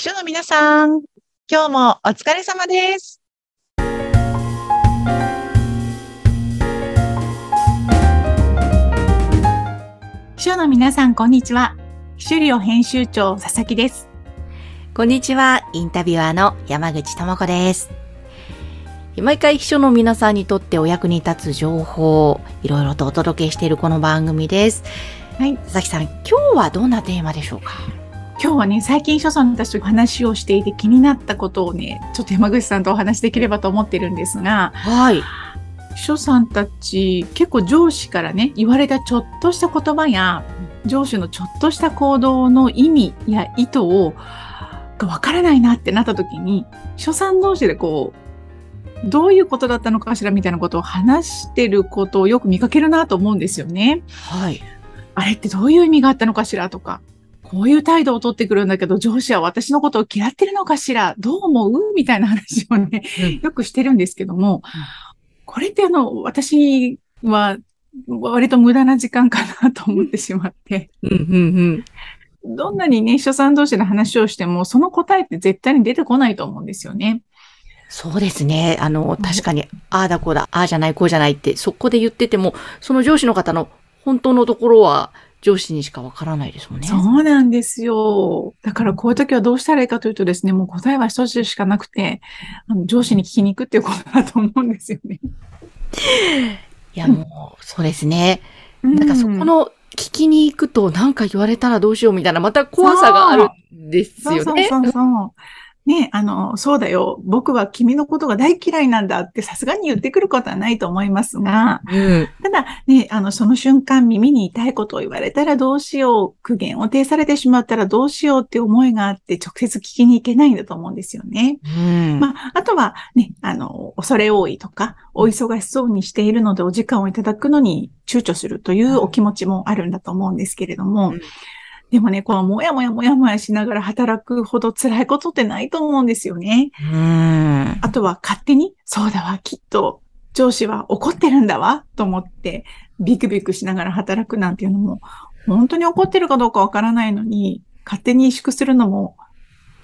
秘書の皆さん、今日もお疲れ様です。秘書の皆さん、こんにちは。秘書寮編集長、佐々木です。こんにちは、インタビュアーの山口智子です。毎回秘書の皆さんにとってお役に立つ情報をいろいろとお届けしているこの番組です。はい。佐々木さん、今日はどんなテーマでしょうか？今日はね、最近秘書さんたちと話をしていて気になったことをね、ちょっと山口さんとお話しできればと思ってるんですが、はい。秘書さんたち結構上司からね言われたちょっとした言葉や上司のちょっとした行動の意味や意図をがわからないなってなった時に秘書さん同士でこうどういうことだったのかしらみたいなことを話してることをよく見かけるなと思うんですよね。はい。あれってどういう意味があったのかしらとか。こういう態度を取ってくるんだけど、上司は私のことを嫌ってるのかしら？どう思う？みたいな話をね、よくしてるんですけども、これってあの、私は割と無駄な時間かなと思ってしまって。どんなにね、秘書さん同士で話をしても、その答えって絶対に出てこないと思うんですよね。そうですね。あの、確かに、ああだこうだ、ああじゃないこうじゃないって、そこで言ってても、その上司の方の本当のところは上司にしかわからないですもんね。そうなんですよ。だからこういう時はどうしたらいいかというとですね、もう答えは一つしかなくて、あの上司に聞きに行くっていうことだと思うんですよね。いや、もう、そうですね。なんかそこの聞きに行くとなんか言われたらどうしようみたいな、また怖さがあるんですよね。そうそうそうそう。ねあの、そうだよ。僕は君のことが大嫌いなんだってさすがに言ってくることはないと思いますが、うん。ただね、あの、その瞬間耳に痛いことを言われたらどうしよう、苦言を呈されてしまったらどうしようって思いがあって直接聞きに行けないんだと思うんですよね。うん。まあ、あとはね、あの、恐れ多いとか、お忙しそうにしているのでお時間をいただくのに躊躇するというお気持ちもあるんだと思うんですけれども、うんでもね、このもやもやもやもやしながら働くほど辛いことってないと思うんですよね。うん。あとは勝手に、そうだわ、きっと上司は怒ってるんだわ、と思って、ビクビクしながら働くなんていうのも、本当に怒ってるかどうかわからないのに、勝手に萎縮するのも、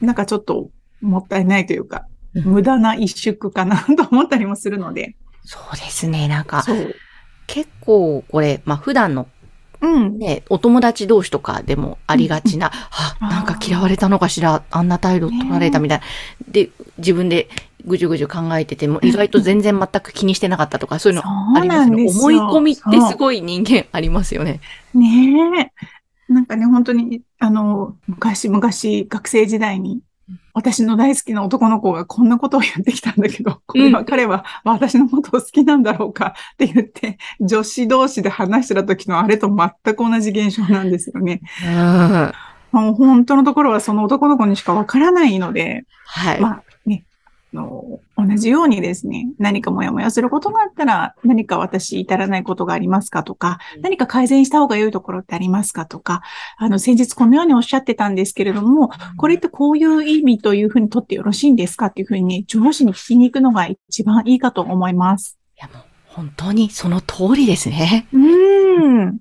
なんかちょっともったいないというか、うん無駄な萎縮かなと思ったりもするので。そうですね。なんか、そう。結構これ、まあ普段のうん。ね、お友達同士とかでもありがちな、あ、なんか嫌われたのかしら、あんな態度取られたみたいな。で、自分でぐじゅぐじゅ考えてても、意外と全然全く気にしてなかったとか、そういうのありますよね。思い込みってすごい人間ありますよね。ねえ。なんかね、本当に、あの、昔々学生時代に、私の大好きな男の子がこんなことを言ってきたんだけど、これは彼は私のことを好きなんだろうかって言って、女子同士で話してた時のあれと全く同じ現象なんですよね。うん。もう本当のところはその男の子にしかわからないので、はい。まあね、あの同じようにですね、何かモヤモヤすることがあったら、何か私至らないことがありますかとか、何か改善した方が良いところってありますかとか、あの、先日このようにおっしゃってたんですけれども、これってこういう意味というふうにとってよろしいんですかっていうふうにね、上司に聞きに行くのが一番いいかと思います。いやもう本当にその通りですね。うーん。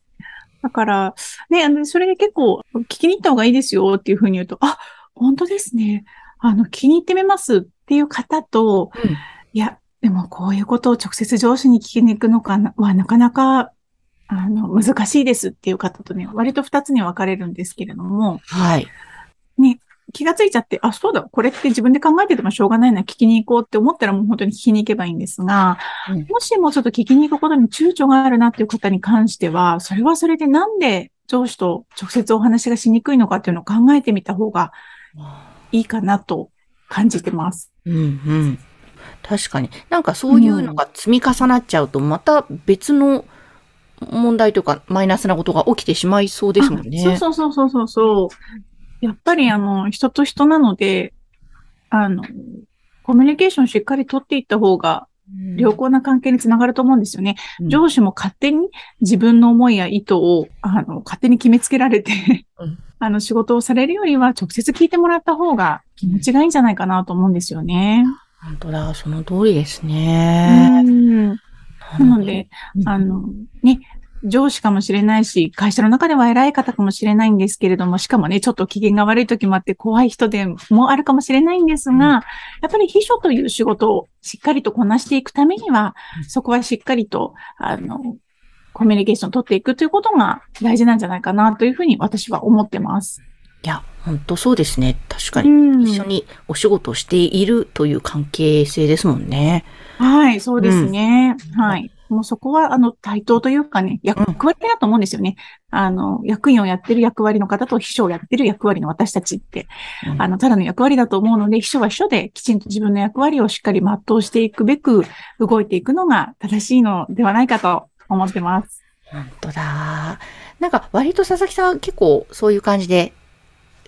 だから、ね、あの、それで結構、聞きに行った方がいいですよっていうふうに言うと、あ、本当ですね。あの、気に入ってみますっていう方と、うん。いや、でもこういうことを直接上司に聞きに行くのかなは、なかなか、あの、難しいですっていう方とね、割と二つに分かれるんですけれども、はい。気がついちゃって、あ、そうだ、これって自分で考えててもしょうがないな、聞きに行こうって思ったらもう本当に聞きに行けばいいんですが、うん。もしもちょっと聞きに行くことに躊躇があるなっていう方に関しては、それはそれでなんで上司と直接お話がしにくいのかっていうのを考えてみた方がいいかなと感じてます。うんうん。確かに。なんかそういうのが積み重なっちゃうと、また別の問題とか、マイナスなことが起きてしまいそうですもんね。あそうそうそうそうそうそう。やっぱりあの、人と人なので、あの、コミュニケーションしっかり取っていった方がうん良好な関係につながると思うんですよね。うん。上司も勝手に自分の思いや意図を、あの、勝手に決めつけられて、うん。あの、仕事をされるよりは直接聞いてもらった方が気持ちがいいんじゃないかなと思うんですよね。本当だ、その通りですうね。ん。なので、うん。あの、ね、上司かもしれないし、会社の中では偉い方かもしれないんですけれども、しかもね、ちょっと機嫌が悪い時もあって怖い人でもあるかもしれないんですが、やっぱり秘書という仕事をしっかりとこなしていくためには、そこはしっかりと、あの、コミュニケーションを取っていくということが大事なんじゃないかなというふうに私は思ってます。いや、本当そうですね。確かに、一緒にお仕事をしているという関係性ですもんね。はい、そうですね。うん、はい。もうそこは、あの、対等というかね、役割だと思うんですよね。うん、あの、役員をやってる役割の方と秘書をやってる役割の私たちって、うん、あの、ただの役割だと思うので、秘書は秘書できちんと自分の役割をしっかり全うしていくべく動いていくのが正しいのではないかと思ってます。本当だ。なんか、割と佐々木さんは結構そういう感じで、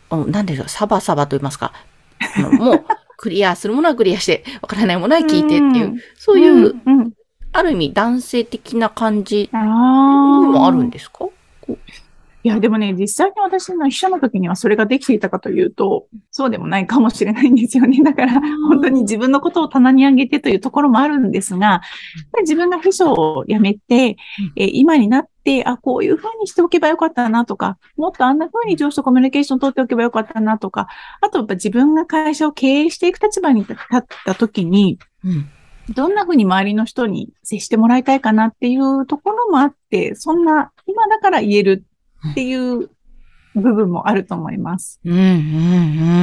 なんでしょう、サバサバと言いますか。もう、クリアするものはクリアして、わからないものは聞いてっていう、そういう、ある意味男性的な感じもあるんですか？いや、でもね、実際に私の秘書の時にはそれができていたかというと、そうでもないかもしれないんですよね。だから、本当に自分のことを棚に上げてというところもあるんですが、自分が秘書を辞めて、え今になって、あ、こういうふうにしておけばよかったなとか、もっとあんなふうに上司とコミュニケーションを取っておけばよかったなとか、あとやっぱ自分が会社を経営していく立場に立った時に、うんどんなふうに周りの人に接してもらいたいかなっていうところもあって、そんな今だから言えるっていう部分もあると思います。うんうんう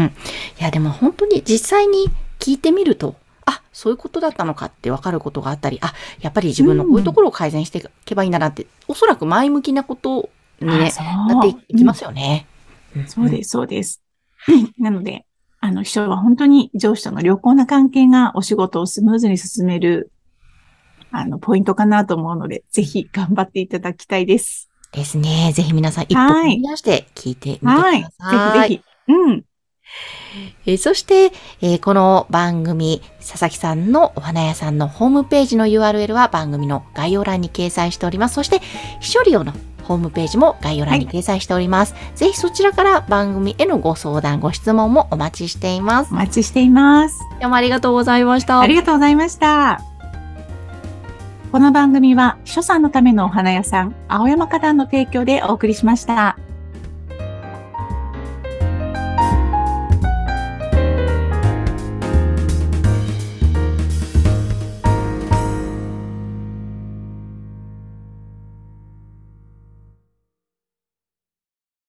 ん。いや、でも本当に実際に聞いてみると、あ、そういうことだったのかって分かることがあったり、あ、やっぱり自分のこういうところを改善していけばいいんだなって、うん、おそらく前向きなことにね、なっていきますよね。うん、そうです、そうです。なので、あの、秘書は本当に上司との良好な関係がお仕事をスムーズに進める、あの、ポイントかなと思うので、ぜひ頑張っていただきたいです。ですね。ぜひ皆さん一歩踏み出して聞いてみてください。はい、ぜひぜひ。うん。えそして、えー、この番組、佐々木さんのお花屋さんのホームページの URL は番組の概要欄に掲載しております。そして、秘書利用のホームページも概要欄に掲載しております。はい、ぜひそちらから番組へのご相談、ご質問もお待ちしています。お待ちしています。今日もありがとうございました。ありがとうございました。この番組は、秘書さんのためのお花屋さん、青山花壇の提供でお送りしました。